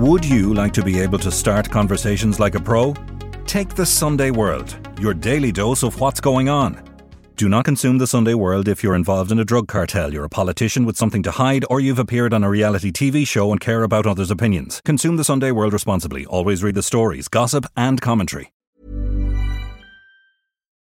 Would you like to be able to start conversations like a pro? Take the Sunday World, your daily dose of what's going on. Do not consume the Sunday World if you're involved in a drug cartel, you're a politician with something to hide, or you've appeared on a reality TV show and care about others' opinions. Consume the Sunday World responsibly. Always read the stories, gossip, and commentary.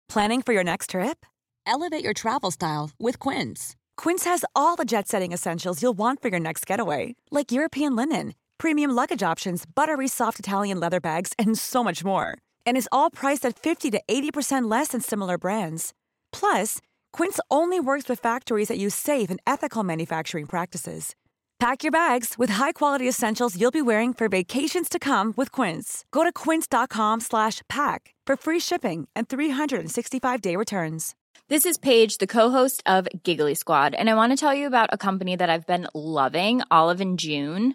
Planning for your next trip? Elevate your travel style with Quince. Quince has all the jet setting essentials you'll want for your next getaway, like European linen, premium luggage options, buttery soft Italian leather bags, and so much more. And is all priced at 50 to 80% less than similar brands. Plus, Quince only works with factories that use safe and ethical manufacturing practices. Pack your bags with high-quality essentials you'll be wearing for vacations to come with Quince. Go to quince.com/pack for free shipping and 365-day returns. This is Paige, the co-host of Giggly Squad, and I want to tell you about a company that I've been loving, Olive and June.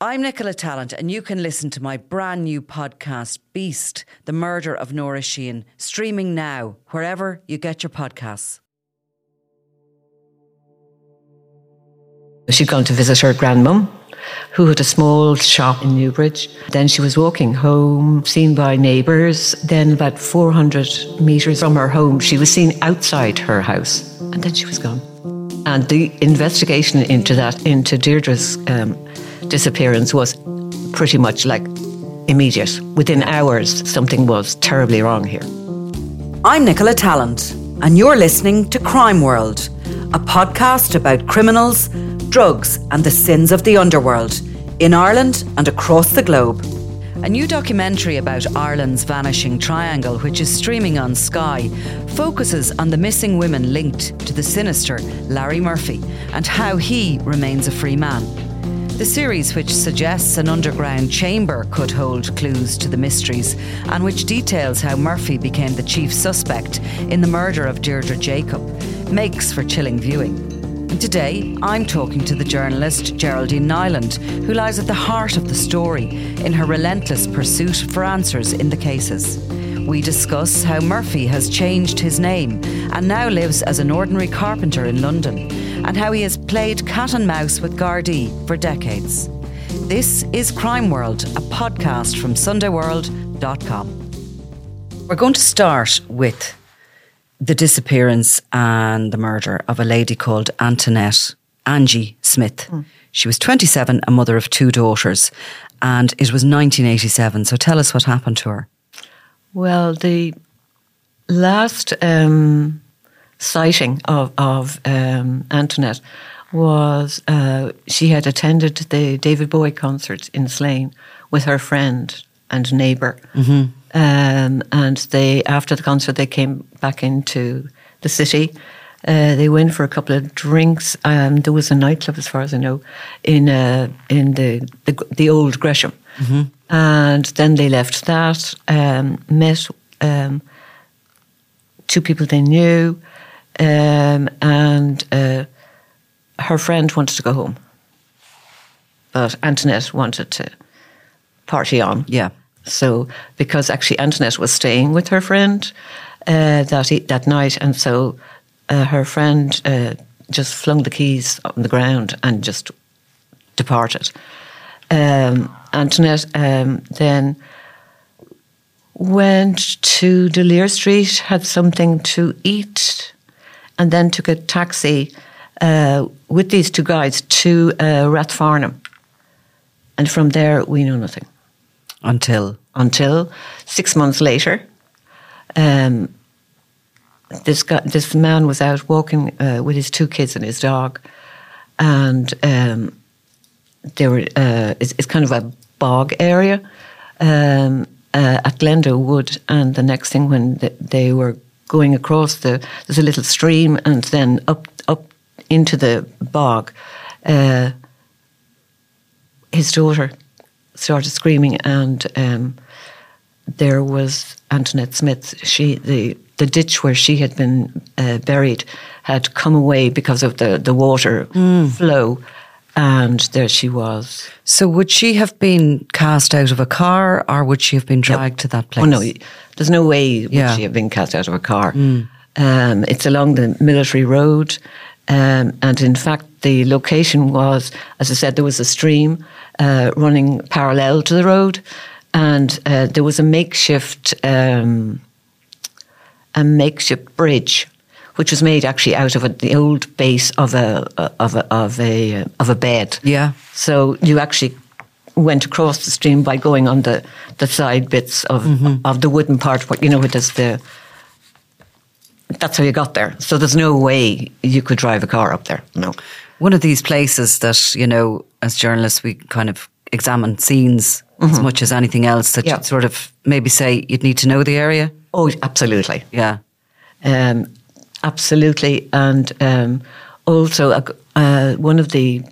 I'm Nicola Tallant, and you can listen to my brand new podcast, Beast The Murder of Nora Sheehan, streaming now, wherever you get your podcasts. She'd gone to visit her grandmum, who had a small shop in Newbridge. Then she was walking home, seen by neighbours. Then, about 400 metres from her home, she was seen outside her house, and then she was gone. And the investigation into that, into Deirdre's um, disappearance, was pretty much like immediate. Within hours, something was terribly wrong here. I'm Nicola Tallant, and you're listening to Crime World, a podcast about criminals, drugs, and the sins of the underworld in Ireland and across the globe. A new documentary about Ireland's vanishing triangle, which is streaming on Sky, focuses on the missing women linked to the sinister Larry Murphy and how he remains a free man. The series, which suggests an underground chamber could hold clues to the mysteries, and which details how Murphy became the chief suspect in the murder of Deirdre Jacob, makes for chilling viewing. And today, I'm talking to the journalist Geraldine Niland, who lies at the heart of the story in her relentless pursuit for answers in the cases. We discuss how Murphy has changed his name and now lives as an ordinary carpenter in London, and how he has played cat and mouse with Gardaí for decades. This is Crime World, a podcast from SundayWorld.com. We're going to start with the disappearance and the murder of a lady called Antoinette Angie Smith. She was 27, a mother of two daughters, and it was 1987. So tell us what happened to her. Well, the last um, sighting of, of um, Antoinette was uh, she had attended the David Bowie concert in Slane with her friend and neighbor Um, and they, after the concert, they came back into the city. Uh, they went for a couple of drinks. Um, there was a nightclub, as far as I know, in uh, in the, the the old Gresham, and then they left that. Um, met um, two people they knew, um, and uh, her friend wanted to go home, but Antoinette wanted to party on. Yeah. So, because actually Antoinette was staying with her friend uh, that e- that night, and so uh, her friend uh, just flung the keys on the ground and just departed. Um, Antoinette um, then went to D'Olier Street, had something to eat, and then took a taxi uh, with these two guys to uh, Rathfarnham. And from there, we know nothing Until until six months later, um, this guy, this man was out walking uh, with his two kids and his dog, and um, they were. Uh, it's, it's kind of a bog area, um, uh, at Glendoo Wood, and the next thing when th- they were going across the there's a little stream, and then up up into the bog, uh, his daughter started screaming, and um, there was Antoinette Smith. She the the ditch where she had been uh, buried had come away because of the the water flow, and there she was. So would she have been cast out of a car or would she have been dragged to that place? Oh no, there's no way would Yeah. she have been cast out of a car. Um, it's along the military road, um, and in fact, the location was, as I said, there was a stream uh, running parallel to the road, and uh, there was a makeshift um, a makeshift bridge. Which was made actually out of a, the old base of a of a of a of a bed. Yeah. So you actually went across the stream by going on the, the side bits of of the wooden part. What you know, it is the. That's how you got there. So there's no way you could drive a car up there. No. One of these places that, you know, as journalists, we kind of examine scenes as much as anything else that Yeah. sort of maybe say you'd need to know the area. Oh, absolutely. Yeah. Um, absolutely. And um, also, uh, one of the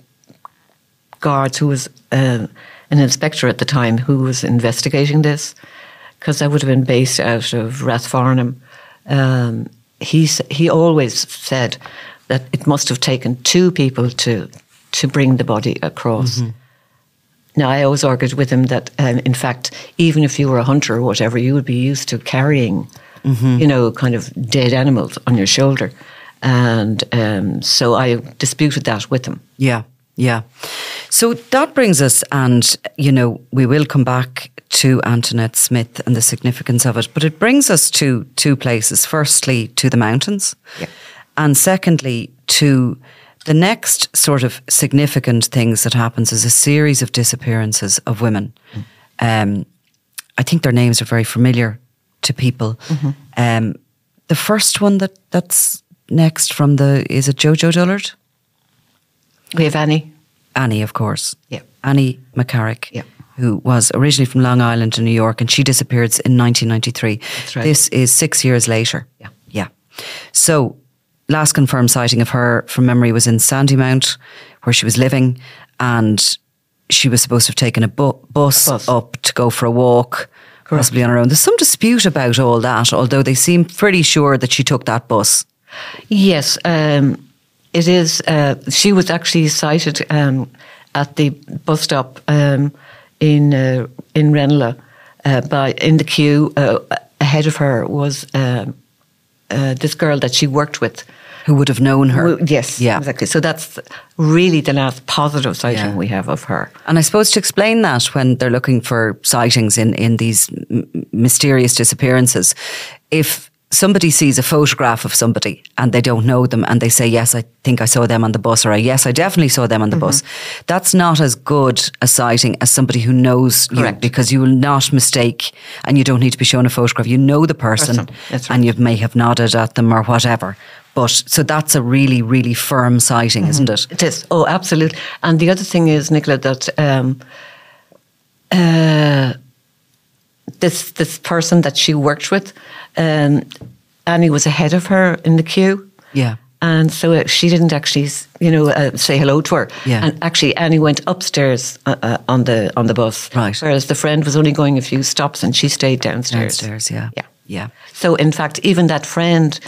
guards who was uh, an inspector at the time who was investigating this, because I would have been based out of Rathfarnham, um, he, he always said that it must have taken two people to, to bring the body across. Now, I always argued with him that, um, in fact, even if you were a hunter or whatever, you would be used to carrying, you know, kind of dead animals on your shoulder. And um, so I disputed that with him. Yeah, yeah. So that brings us, and you know, we will come back to Antoinette Smith and the significance of it, but it brings us to two places. Firstly, to the mountains, Yeah. And secondly, to the next sort of significant things that happens is a series of disappearances of women. Um, I think their names are very familiar to people. Um, the first one that that's next from the is it Jojo Dullard? We have Annie. Annie, of course. Yeah. Annie McCarrick, Yeah. who was originally from Long Island in New York, and she disappeared in 1993. That's right. This is six years later. Yeah. Yeah. So, last confirmed sighting of her from memory was in Sandymount, where she was living, and she was supposed to have taken a bu- bus, Bus. up to go for a walk, possibly on her own. There's some dispute about all that, although they seem pretty sure that she took that bus. Yes, um, it is. Uh, she was actually sighted um, at the bus stop um, in uh, in Ranelagh. Uh, by in the queue uh, ahead of her was um, uh, this girl that she worked with. Who would have known her? Who- yes, Yeah. exactly. So that's really the last positive sighting Yeah. we have of her. And I suppose to explain that when they're looking for sightings in, in these m- mysterious disappearances, if somebody sees a photograph of somebody and they don't know them and they say, Yes, I think I saw them on the bus, or Yes, I definitely saw them on the bus, that's not as good a sighting as somebody who knows you because you will not mistake and you don't need to be shown a photograph. You know the person, that's and you may have nodded at them or whatever. But so that's a really, really firm sighting, isn't it? It is. Oh, absolutely. And the other thing is, Nicola, that um, uh, this this person that she worked with, um, Annie was ahead of her in the queue. Yeah. And so uh, she didn't actually, you know, uh, say hello to her. Yeah. And actually, Annie went upstairs uh, uh, on the on the bus. Right. Whereas the friend was only going a few stops, and she stayed downstairs. Downstairs, yeah. Yeah. Yeah. So, in fact, even that friend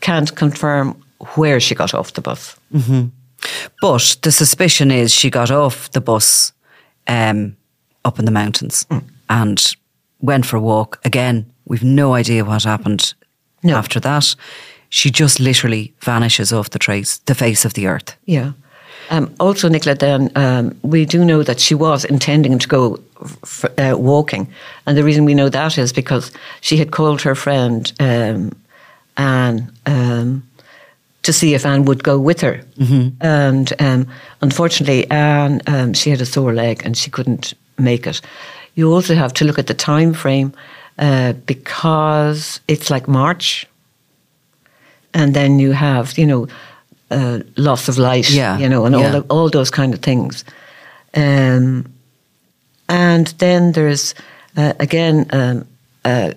can't confirm where she got off the bus. But the suspicion is she got off the bus um, up in the mountains and went for a walk. Again, we've no idea what happened No. after that. She just literally vanishes off the trace, the face of the earth. Yeah. Um, also, Nicola, then um, we do know that she was intending to go f- uh, walking, and the reason we know that is because she had called her friend um, Anne um, to see if Anne would go with her, and um, unfortunately, Anne um, she had a sore leg and she couldn't make it. You also have to look at the time frame uh, because it's like March. And then you have you know uh, loss of light, Yeah, you know, and all the, all those kind of things. Um, and then there's Uh, again, um, uh,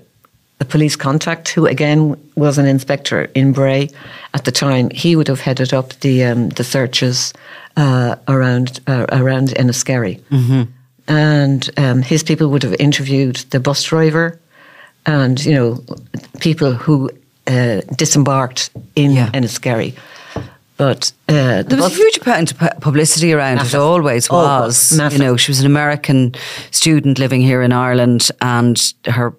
the police contact, who again was an inspector in Bray. At the time, he would have headed up the um, the searches uh, around uh, around Enniskerry, mm-hmm. And um, his people would have interviewed the bus driver, and you know people who uh, disembarked in Yeah. Enniskerry. But uh, the There was a huge amount of publicity around Massive. it. Always Oh, was. You know, she was an American student living here in Ireland, and her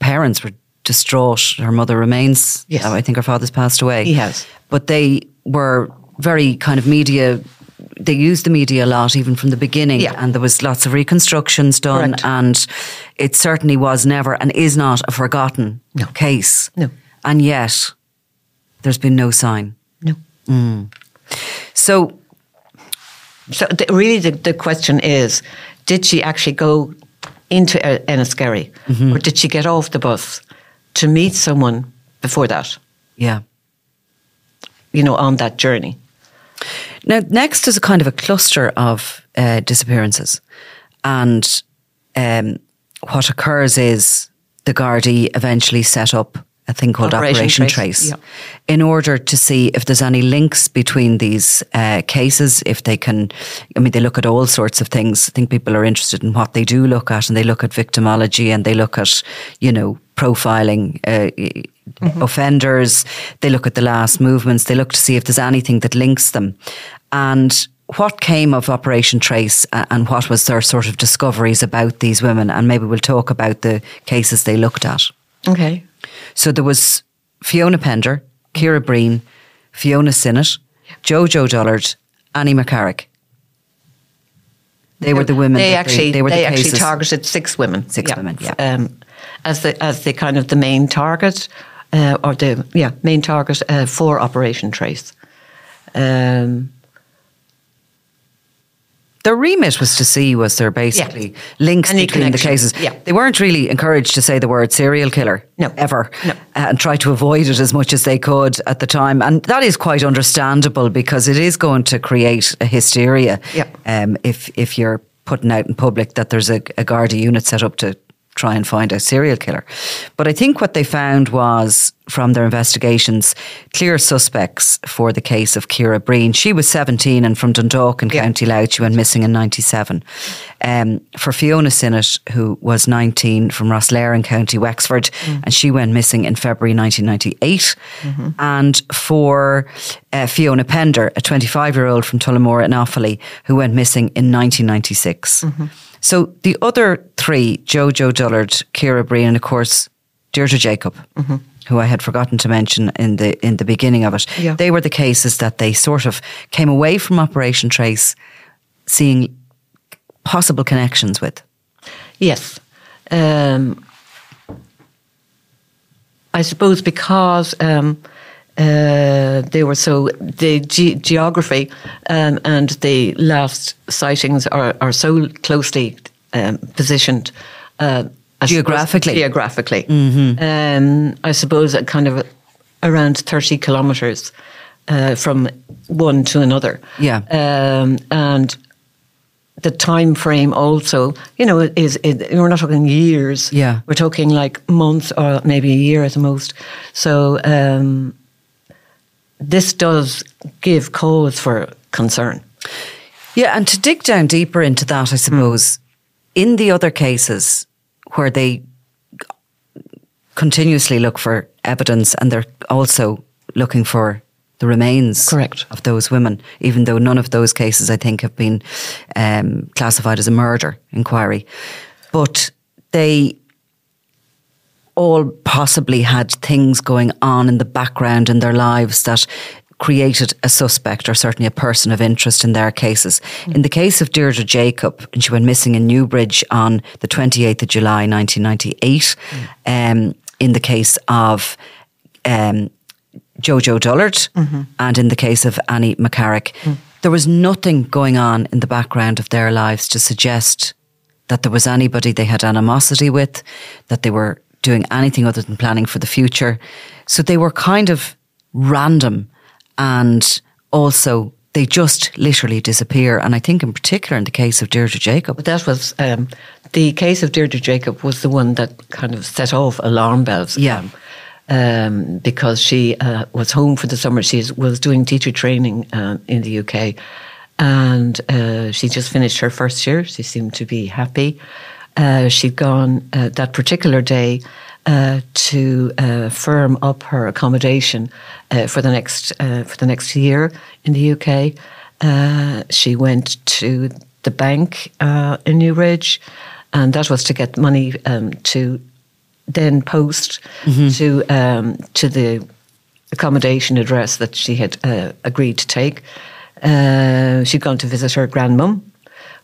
parents were distraught. Her mother remains. Yes. I think her father's passed away. He has. But they were very kind of media. They used the media a lot, even from the beginning, Yeah. and there was lots of reconstructions done, Correct. and it certainly was never and is not a forgotten No. case. No. and yet there's been no sign. no. Mm. So So the, really, the, the question is: Did she actually go into Enniskerry, mm-hmm. or did she get off the bus to meet someone before that? yeah. You know, on that journey. Now, next is a kind of a cluster of uh, disappearances. And um, what occurs is the Gardaí eventually set up a thing called Operation Operation, Trace, Trace, yeah. in order to see if there's any links between these uh, cases, if they can, I mean, they look at all sorts of things. I think people are interested in what they do look at, and they look at victimology and they look at, you know, profiling uh, offenders. They look at the last movements. They look to see if there's anything that links them. And what came of Operation Trace a- and what was their sort of discoveries about these women? And maybe we'll talk about the cases they looked at. Okay. So there was Fiona Pender, Ciara Breen, Fiona Sinnott, Jojo Dullard, Annie McCarrick. They were the women. They actually they, were they the actually targeted six women. Six women, yeah. Um, as the as the kind of the main target, uh, or the yeah main target uh, for Operation Trace. Um, Their remit was to see was there basically links Any between the cases. yeah. They weren't really encouraged to say the word serial killer. No. Ever. No. Uh, and try to avoid it as much as they could at the time. And that is quite understandable because it is going to create a hysteria Yeah. um, if if you're putting out in public that there's a, a Garda unit set up to try and find a serial killer. But I think what they found was from their investigations clear suspects for the case of Ciara Breen. She was 17 and from Dundalk in Yeah. County Louth. She went missing in 97. Um, for Fiona Sinnott, who was 19 from Rosslare in County Wexford, and she went missing in February 1998. And for uh, Fiona Pender, a 25 year old from Tullamore in Offaly, who went missing in 1996. So the other three, Jojo Dullard, Ciara Breen, and of course Deirdre Jacob, who I had forgotten to mention in the in the beginning of it, Yeah. they were the cases that they sort of came away from Operation Trace, seeing possible connections with. Yes. Um, I suppose because um, uh, they were so, the ge- geography um, and the last sightings are, are so closely um, positioned. Uh, I suppose Geographically. geographically. Um, I suppose at kind of around 30 kilometres uh, from one to another. Yeah. Um, and the time frame also, you know, is, is we're not talking years. Yeah. we're talking like months or maybe a year at the most. So um, this does give cause for concern. Yeah, and to dig down deeper into that, I suppose, in the other cases where they continuously look for evidence and they're also looking for the remains Correct. of those women, even though none of those cases, I think, have been um, classified as a murder inquiry. But they all possibly had things going on in the background in their lives that created a suspect or certainly a person of interest in their cases. In the case of Deirdre Jacob, and she went missing in Newbridge on the 28th of July 1998, um, in the case of um, Jojo Dullard and in the case of Annie McCarrick, there was nothing going on in the background of their lives to suggest that there was anybody they had animosity with, that they were doing anything other than planning for the future. So they were kind of random and also they just literally disappear. And I think, in particular, in the case of Deirdre Jacob, But that was um, the case of Deirdre Jacob was the one that kind of set off alarm bells. Yeah. Um, um, because she uh, was home for the summer. She was doing teacher training uh, in the UK, and uh, she just finished her first year. She seemed to be happy. Uh, she'd gone uh, that particular day uh, to uh, firm up her accommodation uh, for the next uh, for the next year in the UK. Uh, she went to the bank uh, in Newbridge, and that was to get money um, to then post to um, to the accommodation address that she had uh, agreed to take. Uh, she'd gone to visit her grandmum,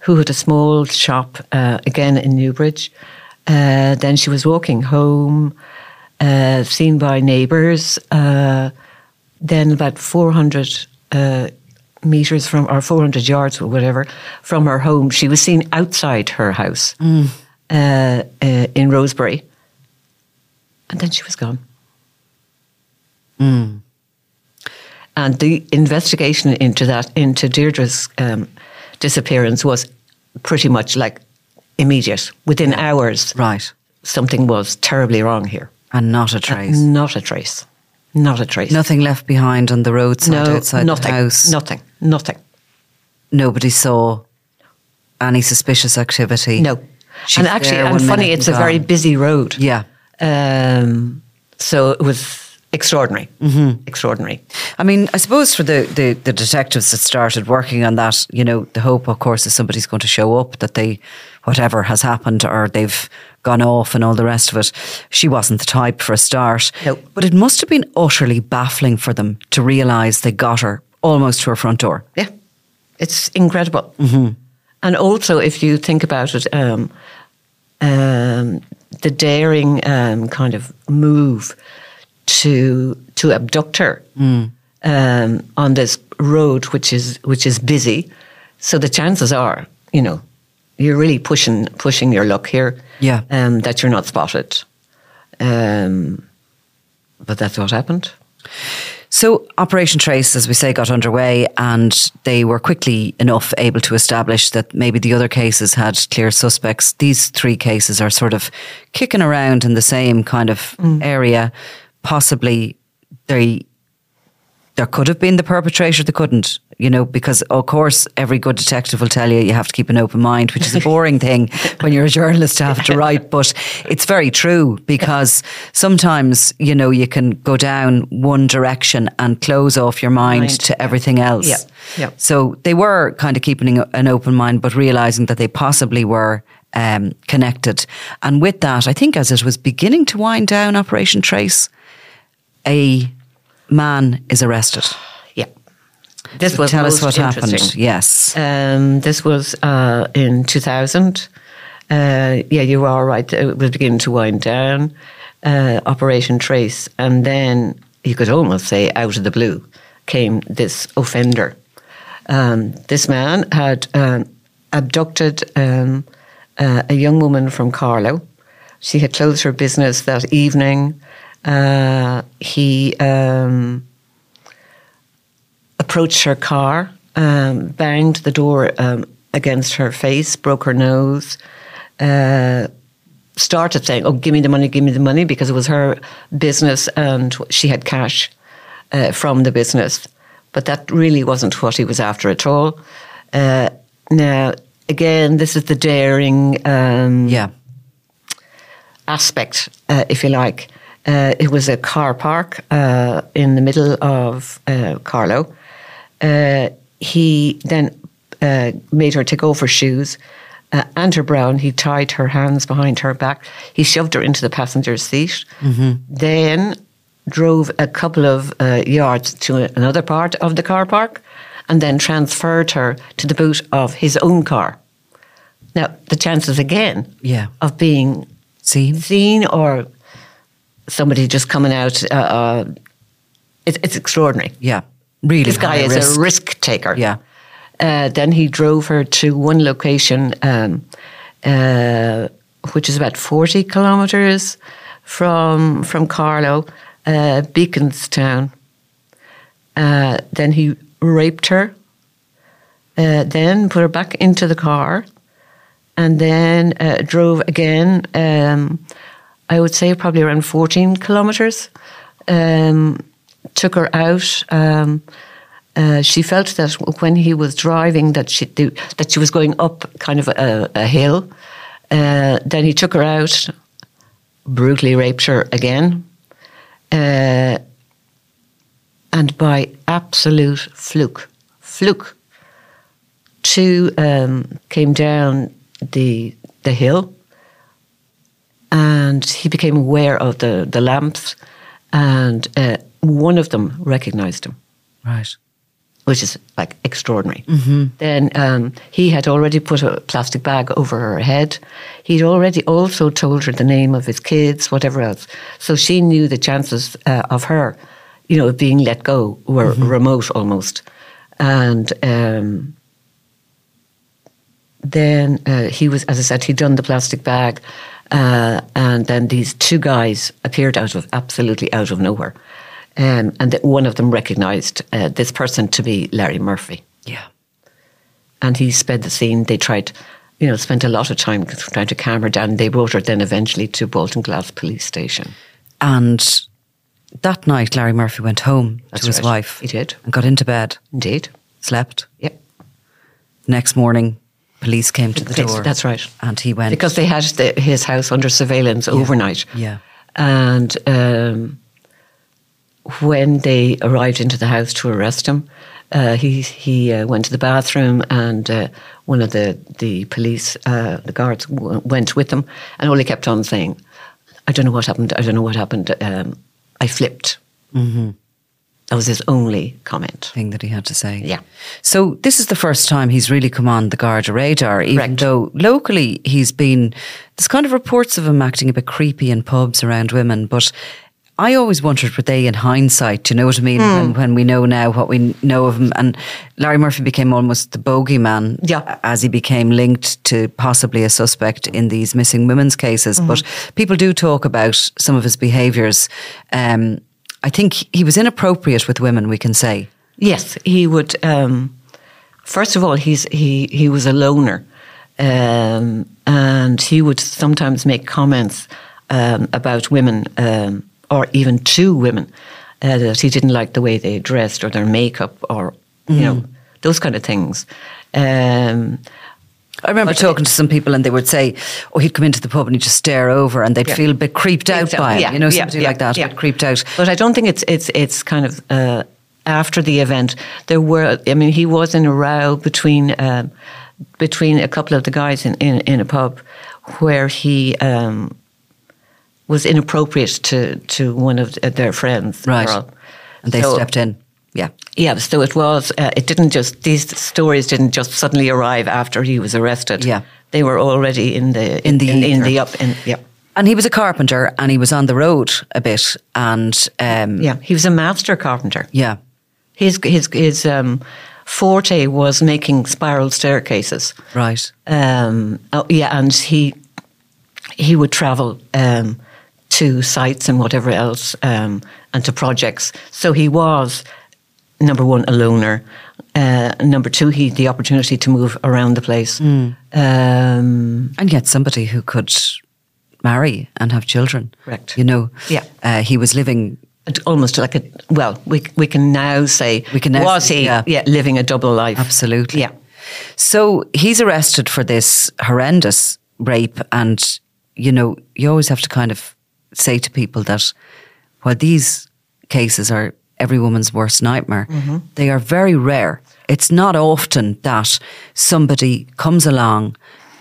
who had a small shop uh, again in Newbridge. Uh, then she was walking home, uh, seen by neighbours. Uh, then about 400 uh, meters from, or 400 yards or whatever, from her home, she was seen outside her house uh, uh, in Rosebery. And then she was gone. And the investigation into that, into Deirdre's um, disappearance, was pretty much like immediate. Within hours, right, something was terribly wrong here. and not a trace. Not a trace. Not a trace. Nothing left behind on the roadside no, outside nothing. the house. Nothing. Nothing. Nobody saw any suspicious activity. No. She's and actually, and funny, it's a and very busy road. Yeah. Um, so it was extraordinary. Mm-hmm. Extraordinary. I mean, I suppose for the, the, the detectives that started working on that, you know, the hope, of course, is somebody's going to show up, that they, whatever has happened, or they've gone off and all the rest of it. She wasn't the type for a start. No. But it must have been utterly baffling for them to realise they got her almost to her front door. Yeah, it's incredible. Mm-hmm. And also, if you think about it, um, um, the daring um, kind of move to to abduct her um, on this road, which is which is busy, so the chances are, you know, you're really pushing pushing your luck here. Yeah. um, that you're not spotted. Um, but that's what happened. So Operation Trace, as we say, got underway and they were quickly enough able to establish that maybe the other cases had clear suspects. These three cases are sort of kicking around in the same kind of area. Possibly they there could have been the perpetrator, they couldn't, you know, because of course every good detective will tell you you have to keep an open mind, which is a boring thing when you're a journalist to have to write, but it's very true because sometimes, you know, you can go down one direction and close off your mind, Mind, to yeah. everything else. Yeah, yeah. So they were kind of keeping an open mind, but realizing that they possibly were um, connected. And with that, I think as it was beginning to wind down Operation Trace, a man is arrested. Yeah, this So was tell us what happened. Yes. Um, this was uh, in 2000. Uh, yeah, you are right. It was beginning to wind down. Uh, Operation Trace, and then you could almost say out of the blue came this offender. Um, this man had um, abducted um, uh, a young woman from Carlow. She had closed her business that evening. Uh, he um, approached her car, um, banged the door um, against her face, broke her nose, uh, started saying, "Oh, give me the money, give me the money," because it was her business and she had cash uh, from the business. But that really wasn't what he was after at all. Uh, now, again, this is the daring. Um, Yeah. aspect, uh, if you like. Uh, it was a car park uh, in the middle of uh, Carlow. Uh, he then uh, made her take off her shoes uh, and her brown. He tied her hands behind her back. He shoved her into the passenger seat. Then drove a couple of uh, yards to another part of the car park and then transferred her to the boot of his own car. Now, the chances again Yeah. of being Seen? seen or somebody just coming out, uh, uh, it, it's extraordinary. Yeah. Really. This guy is risk. a risk taker. Yeah. Uh, then he drove her to one location, um, uh, which is about 40 kilometres from, from Carlow, uh, Beaconstown. Uh, then he raped her uh, then put her back into the car, and then uh, drove again. Um, I would say probably around 14 kilometres. Um, took her out. Um, uh, she felt that when he was driving, that she that she was going up kind of a, a hill. Uh, then he took her out, brutally raped her again, uh, and by absolute fluke, fluke, two um, came down the the hill, and he became aware of the the lamps, and uh, one of them recognized him. Right. Which is like extraordinary. Then um, he had already put a plastic bag over her head. He'd already also told her the name of his kids, whatever else. So she knew the chances uh, of her, you know, being let go were remote almost. And um, then uh, he was, as I said, he'd done the plastic bag, uh, and then these two guys appeared out of absolutely out of nowhere, um, and one of them recognised uh, this person to be Larry Murphy, Yeah. and he sped the scene. They tried, you know, spent a lot of time trying to calm her down. They brought her then eventually to Baltinglass Police Station. And that night, Larry Murphy went home That's to his right. wife. He did. And got into bed, Indeed, slept. yep. Next morning, police came to the door. that's right. And he went. because they had the, his house under surveillance overnight. Yeah. And um, when they arrived into the house to arrest him, uh, he he uh, went to the bathroom, and uh, one of the the police, uh, the guards, w- went with him, and all he kept on saying, "I don't know what happened. I don't know what happened. Um, I flipped." Mm-hmm. That was his only comment. thing that he had to say. Yeah. So this is the first time he's really come on the Garda radar, even Correct. though locally he's been, there's kind of reports of him acting a bit creepy in pubs around women, but I always wondered, were they in hindsight, do you know what I mean? Hmm. When, when we know now what we know of him. And Larry Murphy became almost the bogeyman Yeah. as he became linked to possibly a suspect in these missing women's cases. Mm-hmm. But people do talk about some of his behaviours. Um, I think he was inappropriate with women, we can say. Yes, he would. Um, first of all, he's he he was a loner, um, and he would sometimes make comments um, about women, um, or even to women, uh, that he didn't like the way they dressed or their makeup, or you know those kind of things. Um, I remember But talking to some people and they would say, oh, he'd come into the pub and he'd just stare over and they'd Yeah. feel a bit creeped out Creeped out, by him, yeah, you know, somebody yeah, like that, yeah. creeped out. But I don't think it's it's it's kind of uh, after the event. There were, I mean, he was in a row between um, between a couple of the guys in in, in a pub where he. Um, was inappropriate to, to one of their friends, Right. Carl. And they So- stepped in. Yeah. Yeah, so it was. Uh, it didn't just these stories didn't just suddenly arrive after he was arrested. Yeah. they were already in the In the in, in the up. In, yeah, And he was a carpenter and he was on the road a bit. And um, yeah, he was a master carpenter. yeah. His his his um, forte was making spiral staircases. Right. Um, oh, yeah, and he he would travel um, to sites and whatever else, um, and to projects. So he was number one a loner. Uh, number two, he had the opportunity to move around the place. Um, And yet somebody who could marry and have children. Correct. You know, Yeah. uh, he was living almost like a well, we we can now say We can now was say, he yeah. living a double life? Absolutely. Yeah. So he's arrested for this horrendous rape. And, you know, you always have to kind of say to people that while these cases are every woman's worst nightmare, they are very rare. It's not often that somebody comes along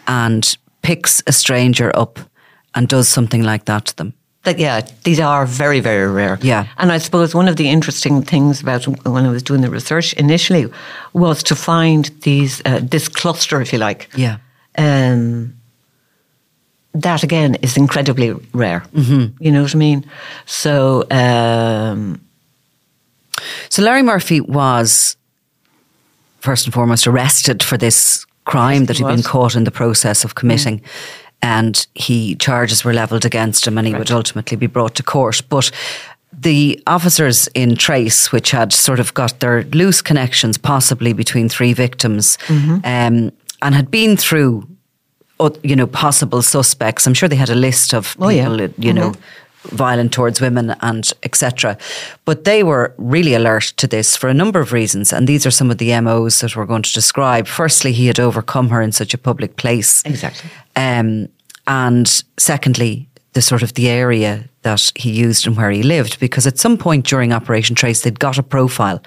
and picks a stranger up and does something like that to them. That, yeah, these are very, very rare. Yeah. And I suppose one of the interesting things about when I was doing the research initially was to find these uh, this cluster, if you like. Yeah. Um, that again is incredibly rare. Mm-hmm. You know what I mean? So um, So Larry Murphy was first and foremost arrested for this crime Yes, that he he'd been. Mm. caught in the process of committing. And he charges were levelled against him and he would ultimately be brought to court. But the officers in Trace, which had sort of got their loose connections, possibly between three victims, Mm-hmm. um, and had been through, uh, you know, possible suspects. I'm sure they had a list of Oh, yeah. people, you know, violent towards women and etc. But they were really alert to this for a number of reasons, and these are some of the MOs that we're going to describe. Firstly, he had overcome her in such a public place, Exactly. um, and secondly, the sort of the area that he used and where he lived, because at some point during Operation Trace, they'd got a profile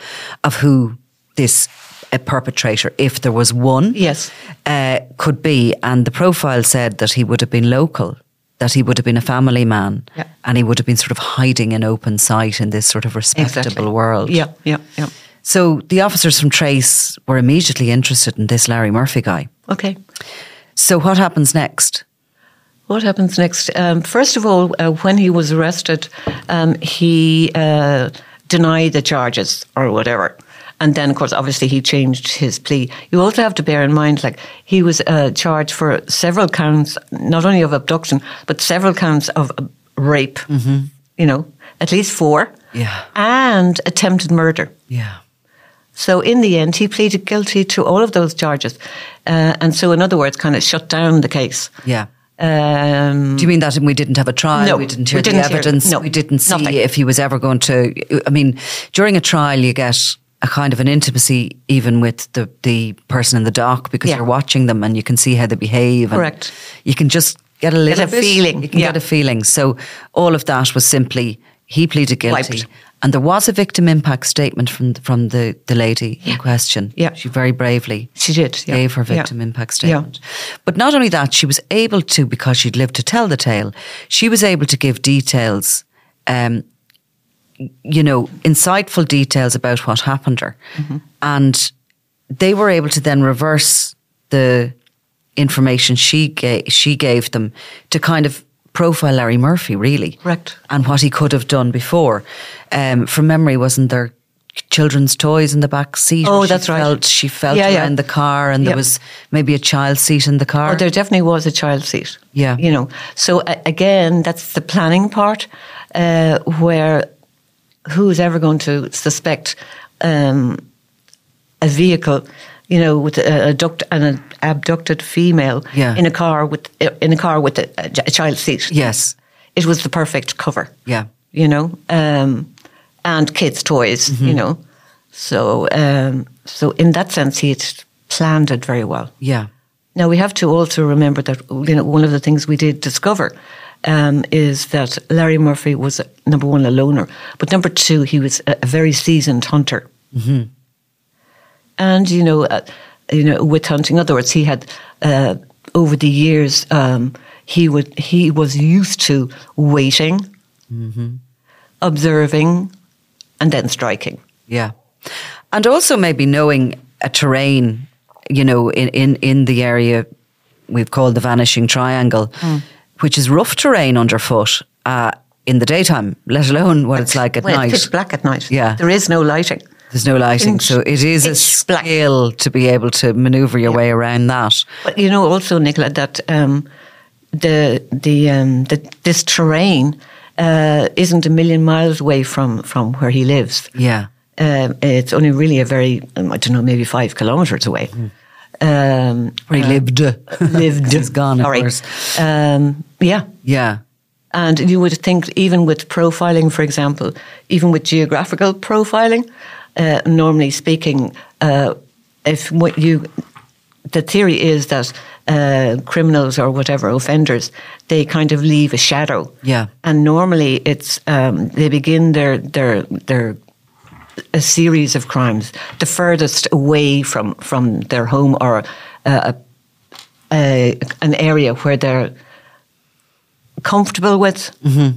of who this a perpetrator, if there was one, Yes. uh, could be. And the profile said that he would have been local, that he would have been a family man, Yeah. and he would have been sort of hiding in open sight in this sort of respectable Exactly. world. Yeah, yeah, yeah. So the officers from Trace were immediately interested in this Larry Murphy guy. Okay. So what happens next? What happens next? Um, first of all, uh, when he was arrested, um, he uh, denied the charges or whatever. And then, of course, obviously he changed his plea. You also have to bear in mind, like, he was uh, charged for several counts, not only of abduction, but several counts of uh, rape. You know, at least four. Yeah. And attempted murder. Yeah. So in the end, he pleaded guilty to all of those charges. Uh, and so, in other words, kind of shut down the case. Yeah. Um, Do you mean that we didn't have a trial? No, we didn't hear we the didn't hear- evidence. no, we didn't see nothing. if he was ever going to. I mean, during a trial, you get a kind of an intimacy even with the, the person in the dock because Yeah. you're watching them and you can see how they behave. and Correct. You can just get a little a bit- feeling, You can yeah. get a feeling. So all of that was simply he pleaded guilty. Wiped. And there was a victim impact statement from from the, the lady in question. Yeah. She very bravely She did, yeah. gave her Yeah. victim impact Yeah. statement. But not only that, she was able to, because she'd lived to tell the tale, she was able to give details, um, you know, insightful details about what happened her. Mm-hmm. And they were able to then reverse the information she gave, she gave them to kind of profile Larry Murphy, really. Correct. And what he could have done before. Um, from memory, wasn't there children's toys in the back seat? Oh, that's right. She felt Yeah, yeah. around the car and there was maybe a child seat in the car. Oh, there definitely was a child seat. Yeah. You know, so uh, again, that's the planning part uh, where who's ever going to suspect um, a vehicle, you know, with a, abduct, an abducted female Yeah. in a car with in a car with a, a child seat. yes. It was the perfect cover. Yeah. You know, um, and kids' toys. Mm-hmm. You know, so um, so in that sense, he had planned it very well. Yeah. Now we have to also remember that you know one of the things we did discover um, is that Larry Murphy was number one a loner, but number two he was a, a very seasoned hunter. And you know, uh, you know, with hunting, in other words, he had uh, over the years um, he would he was used to waiting, observing, and then striking. Yeah. And also maybe knowing a terrain, you know, in, in, in the area we've called the Vanishing Triangle, Hmm. Which is rough terrain underfoot uh, in the daytime, let alone what it's like at well, night. pitch black at night. Yeah. there is no lighting. There's no lighting, so it is a black. skill to be able to maneuver your way around that. But you know also, Nicola, that um, the the um, the this terrain uh, isn't a million miles away from from where he lives. Yeah. Um, it's only really a very um, I don't know maybe five kilometres away. Um, Where he lived. lived. He's gone, of course. Um, yeah. Yeah. And you would think, even with profiling, for example, even with geographical profiling, uh, normally speaking, uh, if what you, the theory is that uh, criminals or whatever offenders, they kind of leave a shadow. Yeah. And normally it's um, they begin their their their a series of crimes, the furthest away from from their home or uh, a, an area where they're comfortable with,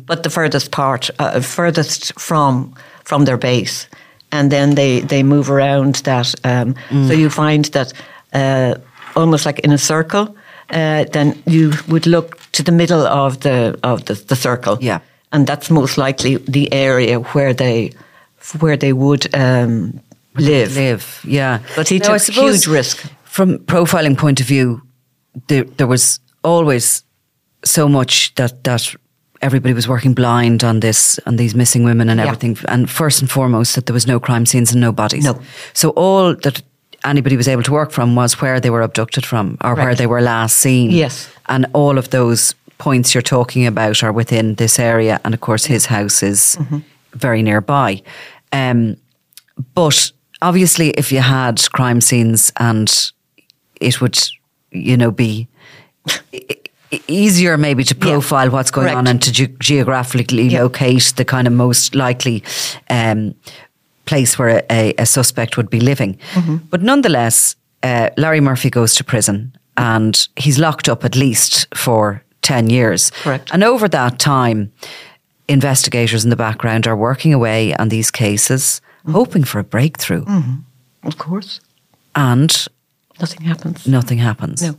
but the furthest part, uh, furthest from from their base, and then they they move around that. Um, So you find that uh, almost like in a circle. Uh, then you would look to the middle of the of the, the circle, Yeah. and that's most likely the area where they where they would um, live. live. Yeah, But he Now, took huge risk. From profiling point of view, there, there was always so much that that everybody was working blind on this, on these missing women and Yeah. everything. And first and foremost, that there was no crime scenes and no bodies. No. So all that anybody was able to work from was where they were abducted from or where they were last seen. Yes. And all of those points you're talking about are within this area. And of course, his house is Mm-hmm. very nearby. Um, but obviously, if you had crime scenes and it would, you know, be easier maybe to profile what's going on and to ge- geographically Yeah. locate the kind of most likely um, place where a, a suspect would be living. Mm-hmm. But nonetheless, uh, Larry Murphy goes to prison and he's locked up at least for 10 years. Correct. And over that time, investigators in the background are working away on these cases, Mm-hmm. hoping for a breakthrough. Of course. And Nothing happens. nothing happens. No.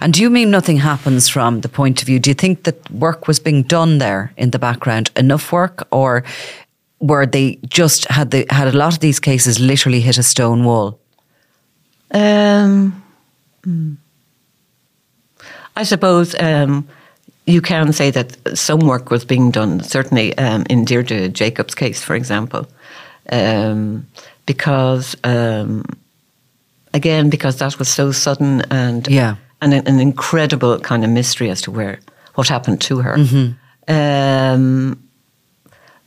And do you mean nothing happens from the point of view? Do you think that work was being done there in the background, enough work, or were they just had they had a lot of these cases literally hit a stone wall? Um, hmm. I suppose um, you can say that some work was being done, certainly um, in Deirdre Jacob's case, for example, um, because, um, again, because that was so sudden and, Yeah. and an, an incredible kind of mystery as to where, what happened to her. Um,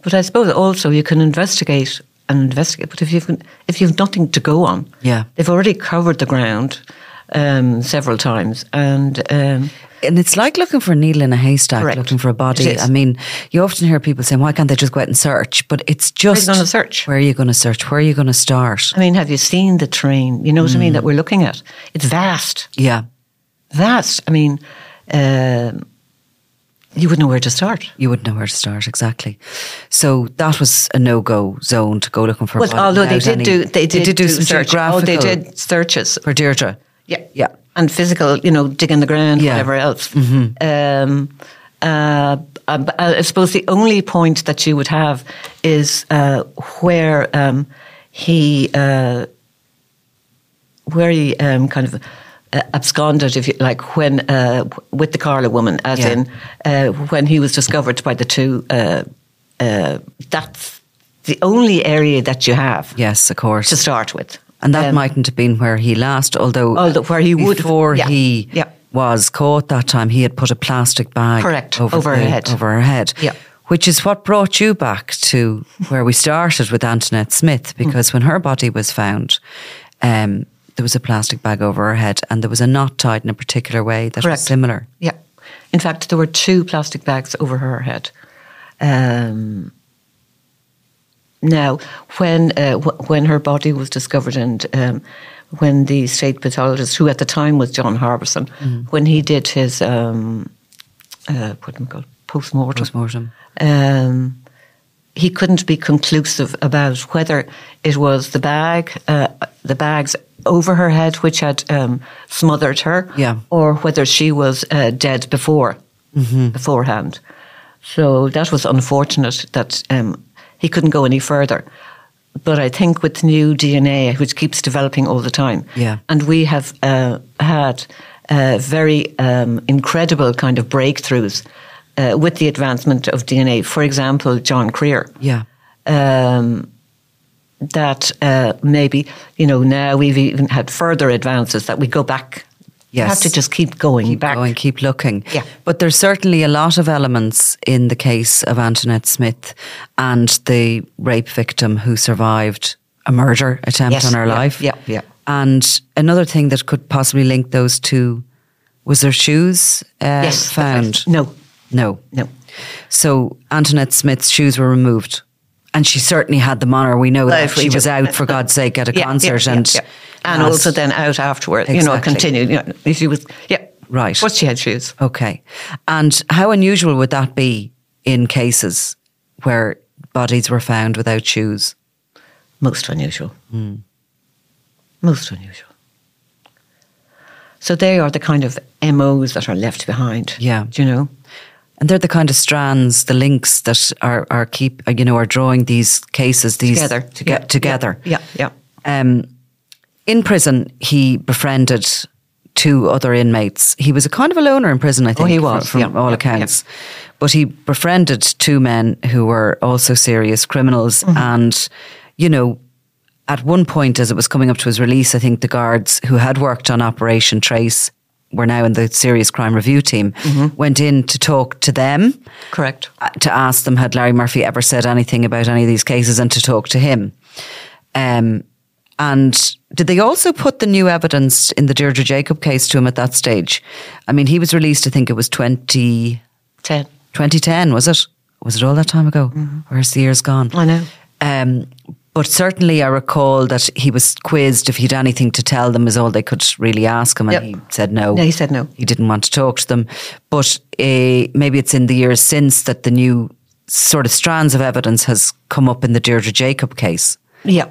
but I suppose also you can investigate and investigate. But if you've if you've nothing to go on, Yeah. they've already covered the ground um, several times, and um, And it's like looking for a needle in a haystack, Correct. looking for a body. I mean, you often hear people saying, "Why can't they just go out and search?" But it's just gonna search? Where are you going to search? Where are you going to start? I mean, have you seen the train? You know what I mean Mm. that we're looking at? It's vast, Yeah, vast. I mean, um you wouldn't know where to start. you wouldn't know where to start exactly. So that was a no-go zone to go looking for. a Well, body although they did any- do they did, do, some search. Oh, they did searches. for Deirdre. Yeah, Yeah. and physical, you know, digging the ground, Yeah. Mm-hmm. whatever else. Um, uh, uh, but I suppose the only point that you would have is uh, where um, he, uh, where he um, kind of. Uh, absconded, if you like, when uh, with the Carla woman, as Yeah. in uh, when he was discovered by the two. Uh, uh, that's the only area that you have Yes, of course. to start with, And that Um, mightn't have been where he last, although, Although where he would- before yeah, he yeah. was caught that time, he had put a plastic bag Correct, over, over her head. over her head. Yeah. Which is what brought you back to where we started with Antoinette Smith, Hmm. because when her body was found, um, there was a plastic bag over her head, and there was a knot tied in a particular way that Correct. was similar. Yeah. In fact, there were two plastic bags over her head. Um, now, when uh, wh- when her body was discovered, and um, when the state pathologist, who at the time was John Harbison, when he did his um, uh, what do we call post-mortem, Postmortem. um, he couldn't be conclusive about whether it was the bag, uh, the bags over her head which had um, smothered her, Yeah. or whether she was uh, dead before beforehand. So that was unfortunate that um, he couldn't go any further. But I think with new DNA, which keeps developing all the time, Yeah. and we have uh, had uh, very um, incredible kind of breakthroughs uh, with the advancement of DNA. For example, John Crerar. Yeah. Um, that uh, maybe you know now we've even had further advances that we go back. You have to just keep going keep back. going, keep looking. Yeah. But there's certainly a lot of elements in the case of Antoinette Smith and the rape victim who survived a murder attempt Yes, on her yeah, life. yeah, yeah. And another thing that could possibly link those two was their shoes uh, Yes, found. No, No. no. So Antoinette Smith's shoes were removed. And she certainly had them on her. We know that if she was out for God's sake at a Yeah, concert yeah, and. And also then out afterward. You know, continue. You know, if she was yeah Right. What she had shoes. Okay. And how unusual would that be in cases where bodies were found without shoes? Most unusual. Hmm. Most unusual. So they are the kind of MOs that are left behind. Yeah. Do you know? And they're the kind of strands, the links that are, are keep you know are drawing these cases these Together. to get Yeah, together. Yeah, yeah. Um, in prison, he befriended two other inmates. He was a kind of a loner in prison, I think. Oh, he was, from, yeah, all yeah, accounts. But he befriended two men who were also serious criminals, Mm-hmm. and you know. At one point, as it was coming up to his release, I think the guards who had worked on Operation Trace were now in the serious crime review team, Mm-hmm. went in to talk to them Correct. uh, to ask them had Larry Murphy ever said anything about any of these cases and to talk to him. Um, and did they also put the new evidence in the Deirdre Jacob case to him at that stage? I mean, he was released, I think it was 20, Ten. 2010, was it? Was it all that time ago? Where's the years gone? Mm-hmm. I know. Um, but certainly, I recall that he was quizzed if he'd anything to tell them, is all they could really ask him, and Yep. he said no. Yeah, he said no. He didn't want to talk to them. But uh, maybe it's in the years since that the new sort of strands of evidence has come up in the Deirdre Jacob case Yeah.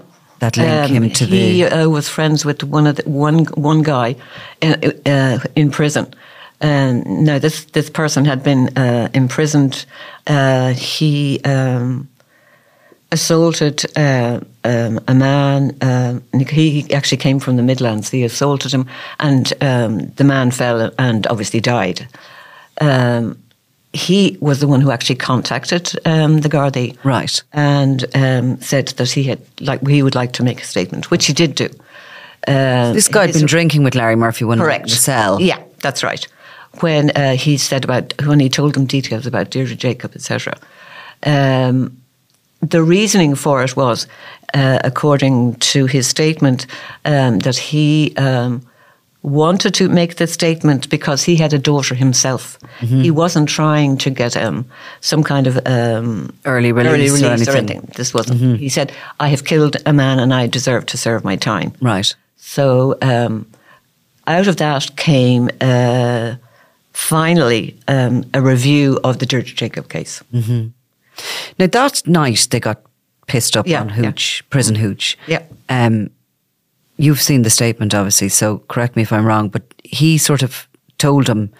That link him to he the. uh, was friends with one of the, one one guy in, uh, in prison. And now this this person had been uh, imprisoned. Uh, he um, assaulted uh, um, a man. Um, he actually came from the Midlands. He assaulted him, and um, the man fell and obviously died. Um, he was the one who actually contacted um, the Gardaí, Right. and um, said that he had like he would like to make a statement, which he did do. Uh, This guy had been drinking with Larry Murphy one night correct in the cell. Yeah, that's right. When uh, he said about when he told them details about Deirdre Jacob, etc. Um, the reasoning for it was, uh, according to his statement, um, that he um, wanted to make the statement because he had a daughter himself. Mm-hmm. He wasn't trying to get um, some kind of um, Early release or anything. This wasn't. He said, "I have killed a man and I deserve to serve my time." Right. So um, out of that came uh, finally um, a review of the George Jacob case. Now that night they got pissed up Yeah, on yeah. hooch, prison hooch. Yeah. You've seen the statement, obviously, so correct me if I'm wrong, but he sort of told him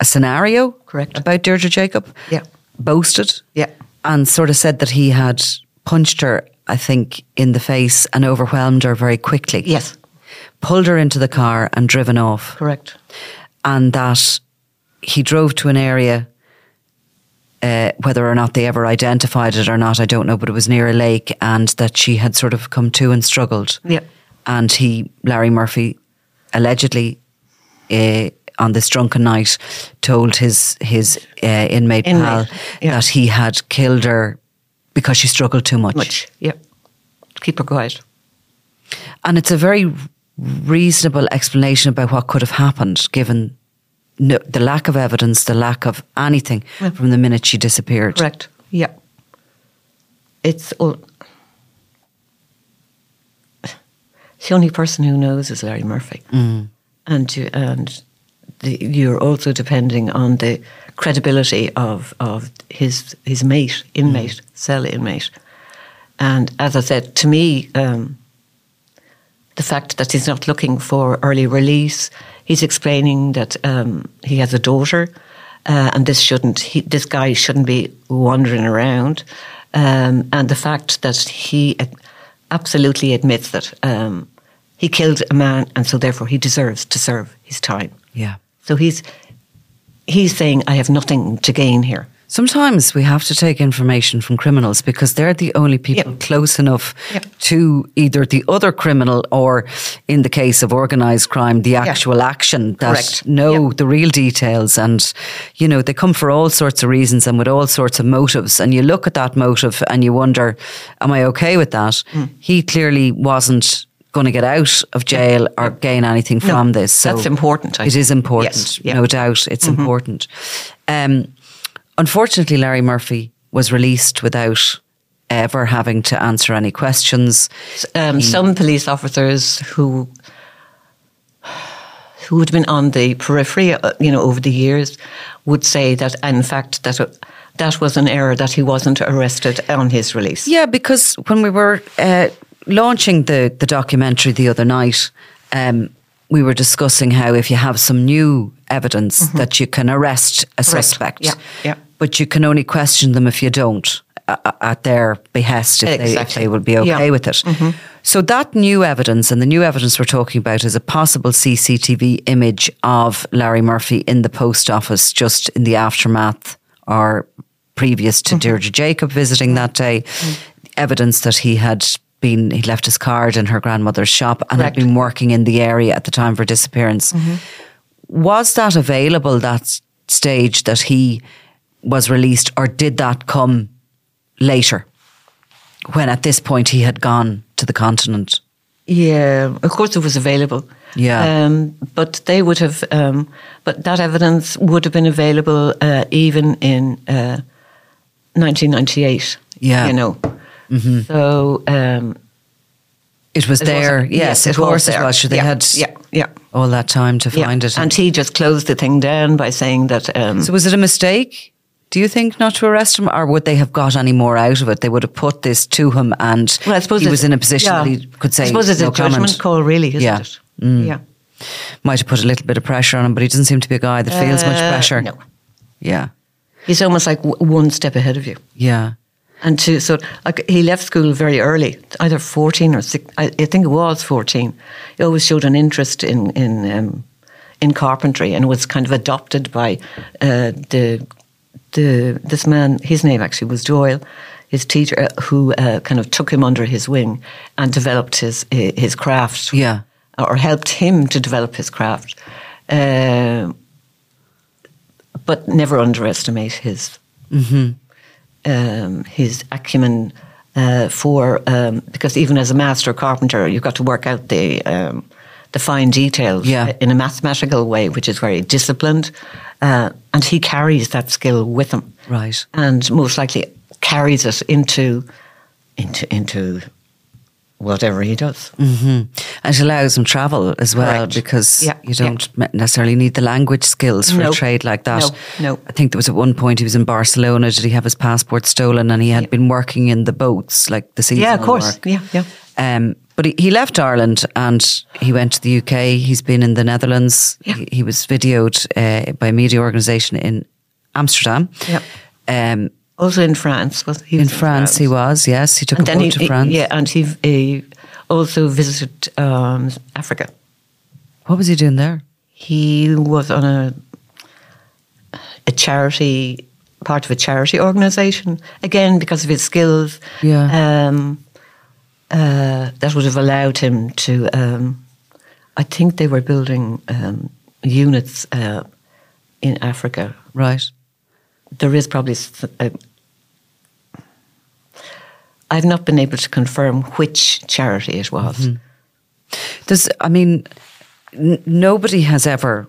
a scenario Correct. about Deirdre Jacob. Yeah. Boasted. Yeah. And sort of said that he had punched her, I think, in the face and overwhelmed her very quickly. Yes, Pulled her into the car and driven off. correct. And that he drove to an area uh, whether or not they ever identified it or not, I don't know, but it was near a lake, and that she had sort of come to and struggled. Yeah. And he, Larry Murphy, allegedly uh, on this drunken night, told his his uh, inmate, Inmate, pal yeah. that he had killed her because she struggled too much. Much. Yeah. Keep her quiet. And it's a very reasonable explanation about what could have happened, given no, the lack of evidence, the lack of anything Yeah. from the minute she disappeared. Correct. Yeah. It's all. The only person who knows is Larry Murphy, and you, and the, you're also depending on the credibility of of his his mate, inmate, cell inmate, and as I said, to me, um, the fact that he's not looking for early release, he's explaining that um, he has a daughter, uh, and this shouldn't he, this guy shouldn't be wandering around, um, and the fact that he absolutely admits that um, he killed a man, and so therefore he deserves to serve his time. Yeah. So he's he's saying, "I have nothing to gain here." Sometimes we have to take information from criminals because they're the only people Yep. close enough Yep. to either the other criminal or, in the case of organised crime, the actual action that Correct. know Yep. the real details. And, you know, they come for all sorts of reasons and with all sorts of motives. And you look at that motive and you wonder, am I okay with that? Hmm. He clearly wasn't going to get out of jail or gain anything No, from this. So that's important, I It is think. important, Yes, yeah. no doubt. It's Mm-hmm. important. Um, unfortunately, Larry Murphy was released without ever having to answer any questions. um, some police officers who who had been on the periphery, uh, you know, over the years, would say that, in fact, that uh, that was an error that he wasn't arrested on his release. Yeah, because when we were uh, launching the, the documentary the other night, um, we were discussing how if you have some new evidence that you can arrest a suspect, Mm-hmm. Yeah, yeah. but you can only question them if you don't. uh, at their behest if, they, if they would be okay Yeah. with it. So that new evidence, and the new evidence we're talking about, is a possible CCTV image of Larry Murphy in the post office just in the aftermath or previous to Deirdre Jacob visiting that day. Evidence that he had been, he left his card in her grandmother's shop and had been working in the area at the time of her disappearance. Was that available that stage that he was released, or did that come later? When at this point he had gone to the continent. Yeah, of course it was available. Yeah. Um, but they would have, um, but that evidence would have been available uh, even in uh, 1998. Yeah. You know. So, um, It was it there. wasn't- Yes, of it was course it there. was. They yeah, had Yeah, yeah. all that time to yeah. find it. And he just closed the thing down by saying that. Um, so was it a mistake? Do you think not to arrest him, or would they have got any more out of it? They would have put this to him, and well, I suppose he was in a position yeah. that he could say I suppose it's no a judgment comment. call, really, isn't Yeah. it? Mm. Yeah. Might have put a little bit of pressure on him, but he doesn't seem to be a guy that feels much Uh, pressure. No. Yeah, He's almost like w- one step ahead of you. yeah. And to so like he left school very early, either fourteen or six. I, I think it was fourteen. He always showed an interest in in um, in carpentry and was kind of adopted by uh, the the this man. His name actually was Doyle, his teacher, uh, who uh, kind of took him under his wing and developed his his craft. Yeah. or helped him to develop his craft. Uh, but never underestimate his um, his acumen uh, for um, because even as a master carpenter, you've got to work out the um, the fine details Yeah. in a mathematical way, which is very disciplined, uh, and he carries that skill with him, Right. and most likely carries it into into into whatever he does. And it allows him travel as well Correct. because Yeah, you don't me- necessarily need the language skills for No. a trade like that. No, no. I think there was at one point he was in Barcelona. Did he have his passport stolen? And he had been working in the boats, like the seasonal Yeah, of course. work. Yeah, yeah. Um, but he, he left Ireland and he went to the UK. He's been in the Netherlands. Yeah. He, he was videoed uh, by a media organisation in Amsterdam. Yeah. Um, Also in France, was he? in was France, he was. Yes, he took And a boat he, to France. yeah, and he, he also visited um, Africa. What was he doing there? He was on a a charity part of a charity organisation again because of his skills. Yeah. Um, uh, that would have allowed him to. Um, I think they were building um, units uh, in Africa. Right. There is probably. A, I've not been able to confirm which charity it was. There's, I mean, n- nobody has ever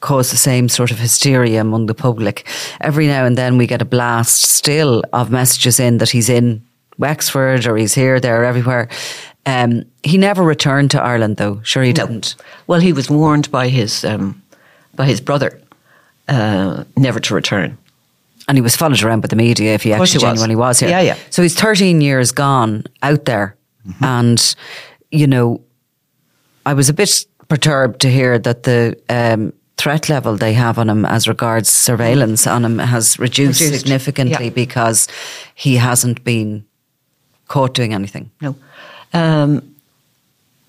caused the same sort of hysteria among the public. Every now and then we get a blast still of messages in that he's in Wexford or he's here, there, everywhere. Um, he never returned to Ireland, though. Sure, he didn't. Well, he was warned by his um, by his brother uh, never to return. And he was followed around by the media if he actually he was. genuinely was here. Yeah, yeah. So he's 13 years gone out there. And, you know, I was a bit perturbed to hear that the um, threat level they have on him as regards surveillance on him has reduced, Reduced, significantly yeah. because he hasn't been caught doing anything. No. Um,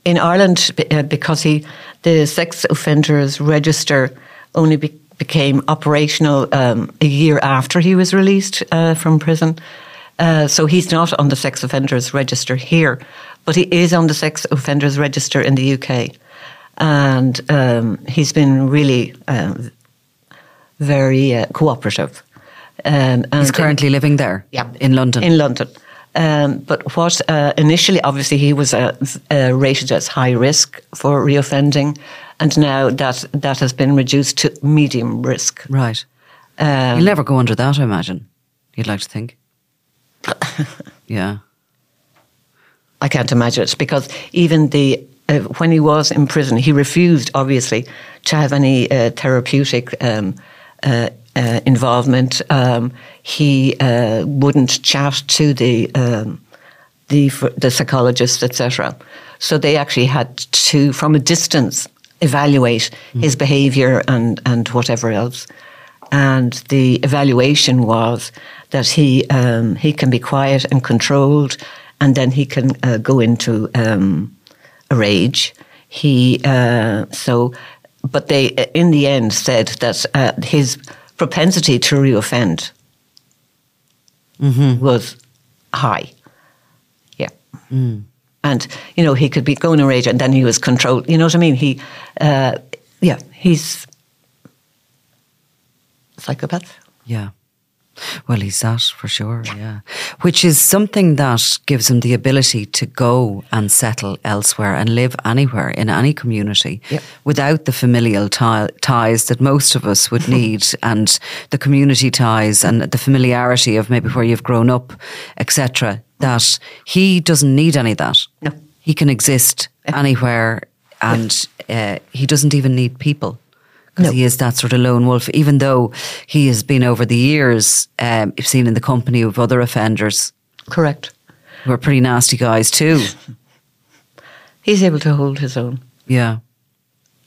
in Ireland, uh, because he, the sex offenders register only be- became operational um, a year after he was released uh, from prison. Uh, so he's not on the sex offenders register here, but he is on the sex offenders register in the UK. And um, he's been really um, very uh, cooperative. Um, He's currently living there yeah, in London. In London. Um, but what uh, initially, obviously, he was uh, uh, rated as high risk for reoffending, and now that that has been reduced to medium risk. right. Um, He'll never go under that, I imagine. You'd like to think. yeah. I can't imagine it because even the uh, when he was in prison, he refused, obviously, to have any uh, therapeutic um, uh, uh, involvement. Um, he uh, wouldn't chat to the um, the the psychologists, etc. So they actually had to, from a distance, evaluate his behaviour and and whatever else. and the evaluation was that he um, he can be quiet and controlled, and then he can uh, go into um, a rage. He uh, so, but they in the end said that uh, his propensity to reoffend was high. Yeah. And, you know, he could be going in rage and then he was controlled. You know what I mean? He, uh, yeah, he's psychopath. Yeah. Well, he's that for sure, yeah. Which is something that gives him the ability to go and settle elsewhere and live anywhere in any community Yep. without the familial ti- ties that most of us would need and the community ties and the familiarity of maybe where you've grown up, etc. That he doesn't need any of that. No. He can exist anywhere and uh, he doesn't even need people because No. he is that sort of lone wolf, even though he has been over the years um, seen in the company of other offenders Correct. who are pretty nasty guys too. He's able to hold his own. Yeah.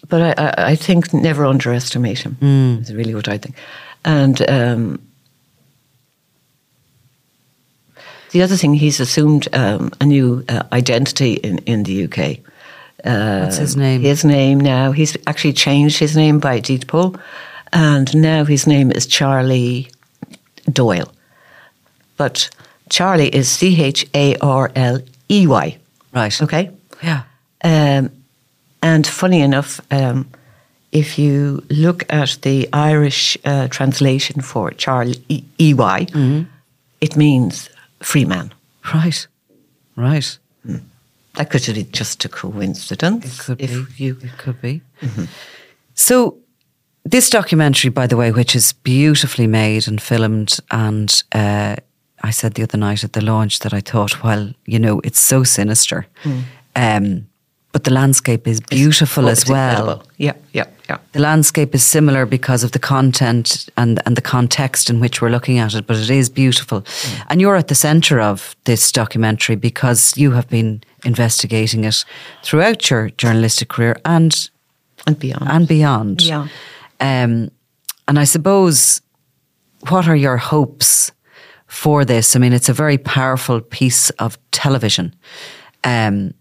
But I, I, I think never underestimate him. Is really what I think. And um, the other thing, he's assumed um, a new uh, identity in, in the UK. Uh, What's his name? His name now. He's actually changed his name by Deed Poll, and now his name is Charlie Doyle. But Charlie is C H A R L E Y. Right. Okay. Yeah. Um, and funny enough, um, if you look at the Irish uh, translation for Charlie E- EY, it means free man. Right. Right. That could be just a coincidence. It could if be. you It could be. So, this documentary, by the way, which is beautifully made and filmed, and uh, I said the other night at the launch that I thought, well, you know, it's so sinister, um, but the landscape is beautiful oh, as well. incredible. Yeah, yeah, yeah. The landscape is similar because of the content and, and the context in which we're looking at it, but it is beautiful. And you're at the centre of this documentary because you have been investigating it throughout your journalistic career and And beyond. and beyond. Yeah. Um, and I suppose, what are your hopes for this? I mean, it's a very powerful piece of television. Um,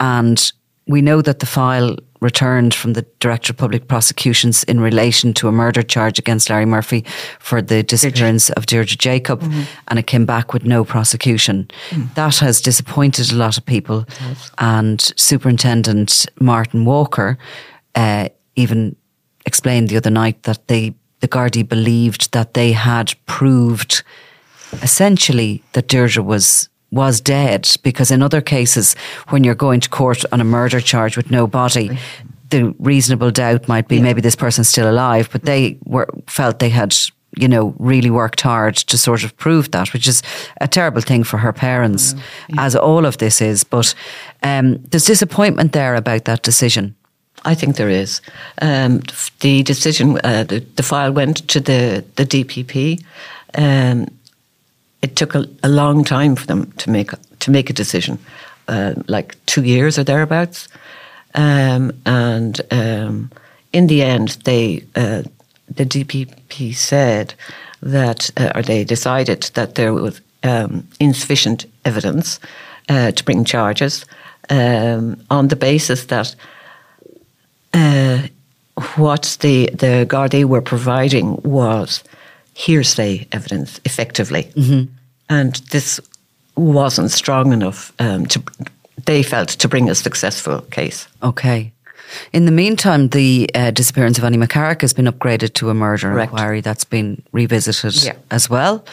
and we know that the file returned from the Director of Public Prosecutions in relation to a murder charge against Larry Murphy for the disappearance of Deirdre Jacob, and it came back with no prosecution. That has disappointed a lot of people. And Superintendent Martin Walker uh, even explained the other night that they, the Gardaí believed that they had proved essentially that Deirdre was was dead because in other cases when you're going to court on a murder charge with no body the reasonable doubt might be maybe this person's still alive but they were felt they had you know really worked hard to sort of prove that which is a terrible thing for her parents as all of this is. But um, there's disappointment there about that decision. I think there is. Um, the decision, uh, the, the file went to the, the DPP. Um, it took a, a long time for them to make to make a decision, uh, like two years or thereabouts. Um, and um, in the end, they uh, the DPP said that, uh, or they decided that there was um, insufficient evidence uh, to bring charges um, on the basis that uh, what the the Gardaí were providing was hearsay evidence, effectively, and this wasn't strong enough um, to. They felt to bring a successful case. Okay. In the meantime, the uh, disappearance of Annie McCarrick has been upgraded to a murder Correct. inquiry that's been revisited Yeah. as well.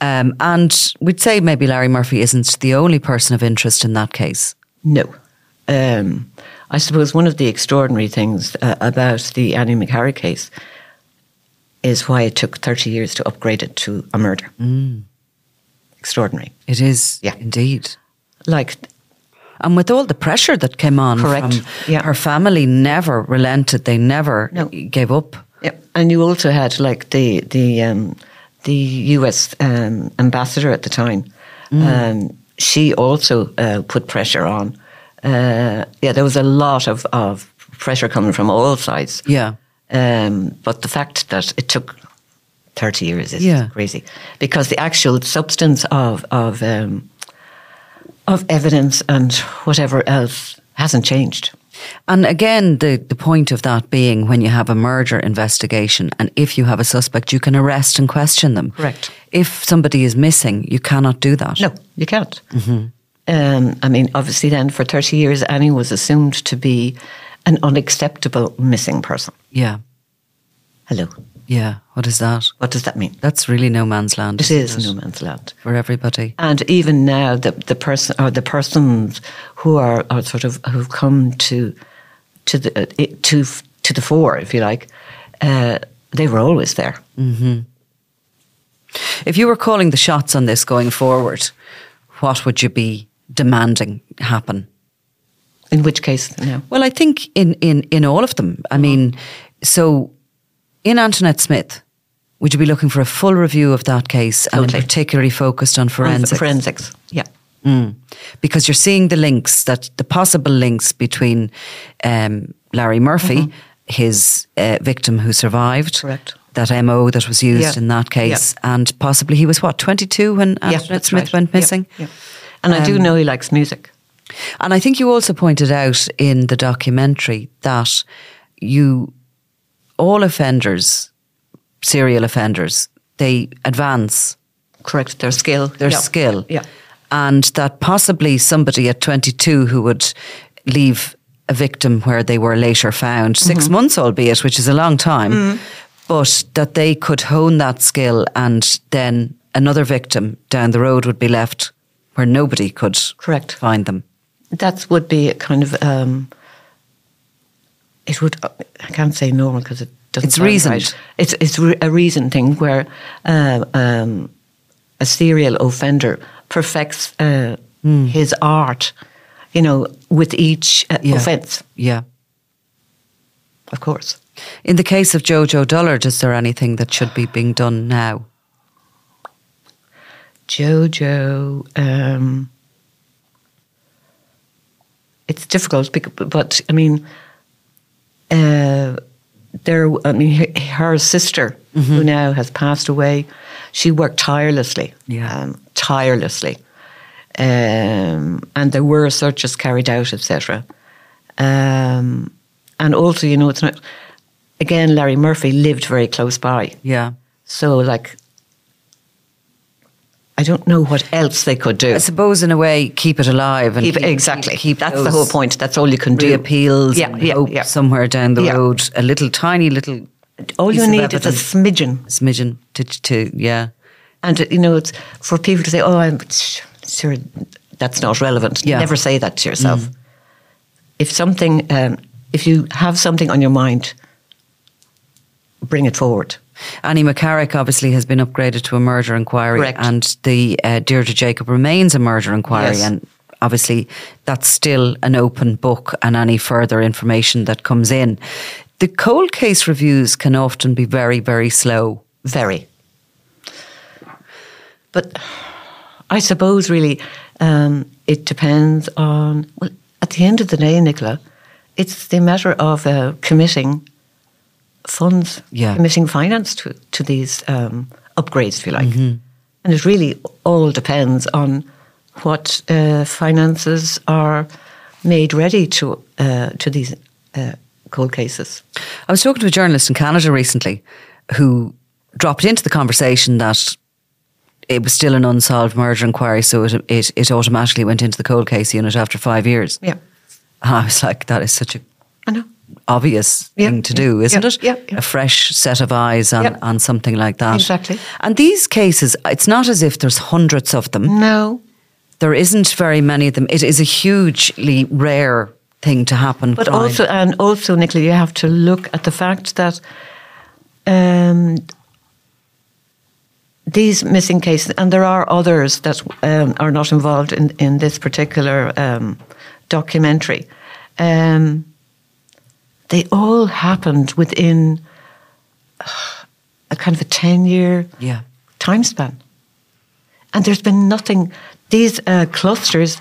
Um, and we'd say maybe Larry Murphy isn't the only person of interest in that case. No. Um, I suppose one of the extraordinary things uh, about the Annie McCarrick case is why it took 30 years to upgrade it to a murder. Extraordinary. It is, Yeah. indeed. Like, And with all the pressure that came on Correct. from Yeah. her family, never relented. They never No. gave up. yeah. and you also had like the the um, the U.S. Um, ambassador at the time. Um, she also uh, put pressure on. Uh, yeah, there was a lot of, of pressure coming from all sides. Yeah. Um, but the fact that it took 30 years is Yeah. crazy because the actual substance of of um, of evidence and whatever else hasn't changed. And again, the, the point of that being when you have a murder investigation and if you have a suspect, you can arrest and question them. Correct. If somebody is missing, you cannot do that. No, you can't. Um, I mean, obviously, then for 30 years, Annie was assumed to be an unacceptable missing person. Yeah. Hello. Yeah. What is that? What does that mean? That's really no man's land. It is no man's land. For everybody. And even now, the the person or the persons who are, are sort of who've come to to the uh, to to the fore, if you like, uh, they were always there. If you were calling the shots on this going forward, what would you be demanding happen? In which case, no. Well, I think in, in, in all of them. I mean, so in Antoinette Smith, would you be looking for a full review of that case and Totally. particularly focused on forensics? Forensics. Yeah. because you're seeing the links that the possible links between um, Larry Murphy, his uh, victim who survived, Mm-hmm. Correct. that MO that was used Yeah. in that case, and possibly he was what 22 when yeah, Antoinette that's Smith right. went missing. yeah. And I do Um, know he likes music. And I think you also pointed out in the documentary that you, all offenders, serial offenders, they advance Correct. Their skill. their Yeah. skill. Yeah. And that possibly somebody at 22 who would leave a victim where they were later found, 6 Mm-hmm. months albeit, which is a long time, but that they could hone that skill and then another victim down the road would be left where nobody could Correct. find them. That would be a kind of. Um, it would. I can't say normal because it doesn't. It's reasoned. Right. It's it's a reason thing where uh, um, a serial offender perfects uh, his art. You know, with each uh, Yeah. offence, Yeah. of course. In the case of Jojo Dullard, is there anything that should be being done now? Jojo. Um, it's difficult, bec- but I mean, uh, there. I mean, her, sister, who now has passed away, she worked tirelessly, Yeah. um, tirelessly, um, and there were searches carried out, etc. Um, and also, you know, it's not. Again, Larry Murphy lived very close by. Yeah. So, like, I don't know what else they could do. I suppose, in a way, keep it alive and Keep, exactly. Keep, That's the whole point. That's all you can do. Appeals Yeah, yeah, hope yeah. somewhere down the Yeah. road, a little tiny little. All you need is a smidgen, smidgen to, to yeah. and you know, it's for people to say, "Oh, I'm sure that's not relevant." Yeah. Mm. Never say that to yourself. If something, um, if you have something on your mind, bring it forward. Annie McCarrick obviously has been upgraded to a murder inquiry, Correct. and the uh, Deirdre Jacob remains a murder inquiry, Yes. and obviously that's still an open book. And any further information that comes in, the cold case reviews can often be very, very slow. Very. But I suppose really um, it depends on, well, at the end of the day, Nicola, it's the matter of uh, committing funds, Yeah. committing finance to, to these um, upgrades, if you like. And it really all depends on what uh, finances are made ready to, uh, to these uh, cold cases. I was talking to a journalist in Canada recently who dropped into the conversation that it was still an unsolved murder inquiry, so it, it, it automatically went into the cold case unit after five years. Yeah, And I was like, that is such a I know. Obvious Yeah, thing to do, isn't yeah, it? yeah. A fresh set of eyes on, on something like that. Exactly. And these cases, it's not as if there's hundreds of them. No, There isn't very many of them. It is a hugely rare thing to happen. But Brian. also, and also, Nicola, you have to look at the fact that um, these missing cases, and there are others that um, are not involved in, in this particular um, documentary, um, they all happened within a kind of a 10 year yeah. time span. And there's been nothing, these uh, clusters,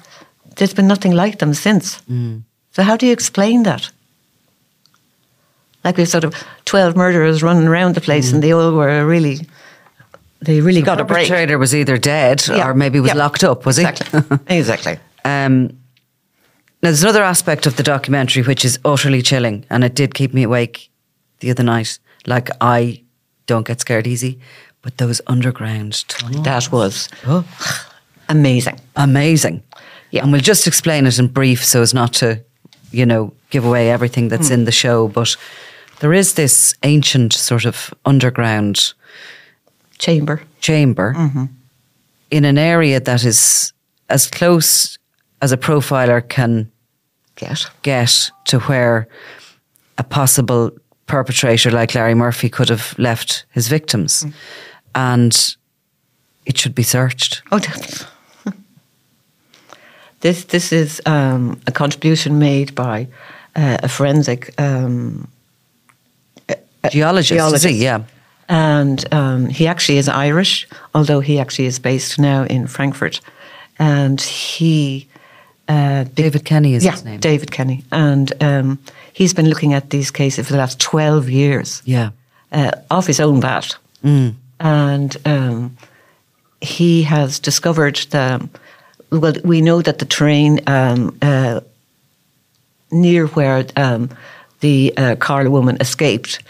there's been nothing like them since. So, how do you explain that? Like we've sort of 12 murderers running around the place and they all were really they really got a break. The perpetrator was either dead Yeah. or maybe was Yeah. locked up, was he? Exactly. exactly. Um, now, there's another aspect of the documentary which is utterly chilling, and it did keep me awake the other night. Like, I don't get scared easy, but those underground tunnels. That was Oh, amazing. amazing. Yeah. And we'll just explain it in brief so as not to, you know, give away everything that's hmm. in the show. But there is this ancient sort of underground Chamber. chamber mm-hmm. in an area that is as close as a profiler can Get. get to where a possible perpetrator like Larry Murphy could have left his victims. And it should be searched. Oh, that's- this this is um, a contribution made by uh, a forensic um, Geologist, is geologist. he? Yeah. and um, he actually is Irish, although he actually is based now in Frankfurt, and he. Uh, David Kenny is yeah, his name. David Kenny, and um, he's been looking at these cases for the last twelve years. Yeah. uh, off his own bat. And um, he has discovered that, Well, we know that the terrain um, uh, near where um, the uh, Carla woman escaped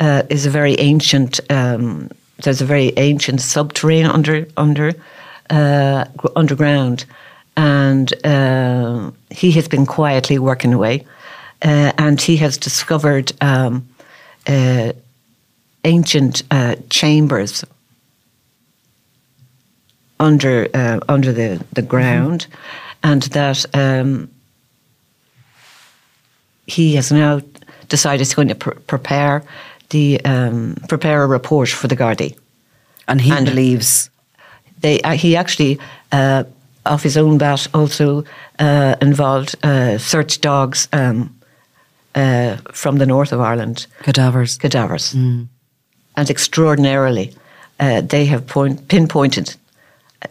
uh, is a very ancient. Um, there's a very ancient subterranean under under uh, underground, and uh, he has been quietly working away, uh, and he has discovered. Um, uh, ancient uh, chambers under uh, under the the ground, and that um, he has now decided he's going to pr- prepare the um, prepare a report for the Gardaí. And he And- believes They uh, he actually. Off his own bat, also uh, involved uh, search dogs um, uh, from the north of Ireland, cadavers. cadavers. And extraordinarily, uh, they have point, pinpointed uh,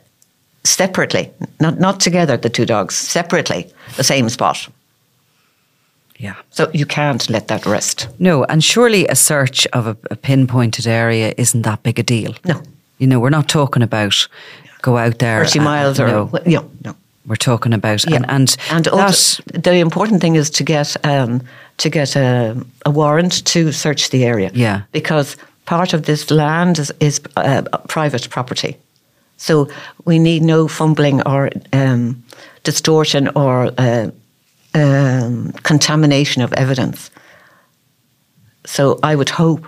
separately, not, not together, the two dogs, separately, the same spot. Yeah. So you can't let that rest. No, and surely a search of a, a pinpointed area isn't that big a deal. No. You know, we're not talking about go out there. 30 and- miles or, no. yeah, no. We're talking about Yeah. and and, and that, also, the important thing is to get um, to get a, a warrant to search the area. Yeah. because part of this land is, is uh, private property, so we need no fumbling or um, distortion or uh, um, contamination of evidence. So I would hope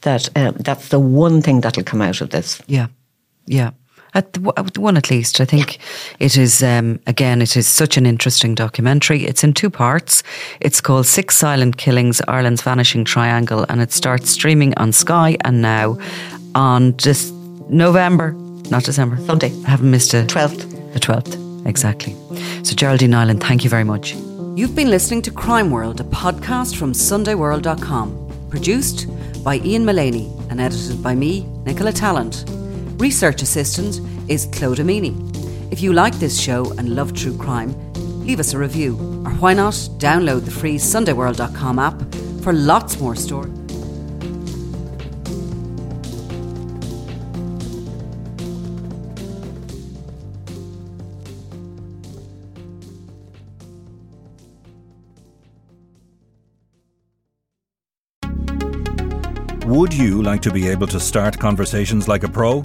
that um, that's the one thing that'll come out of this. yeah, yeah. At the, at the one at least, I think it is. Um, again, it is such an interesting documentary. It's in two parts. It's called Six Silent Killings: Ireland's Vanishing Triangle, and it starts streaming on Sky and now on just November, not December. Sunday. I haven't missed a 12th. The 12th, exactly. So, Geraldine Niland, thank you very much. You've been listening to Crime World, a podcast from SundayWorld.com, produced by Ian Mullaney and edited by me, Nicola Tallant. Research assistant is Claudia Mani. If you like this show and love true crime, leave us a review, or why not download the free SundayWorld.com app for lots more stories. Would you like to be able to start conversations like a pro?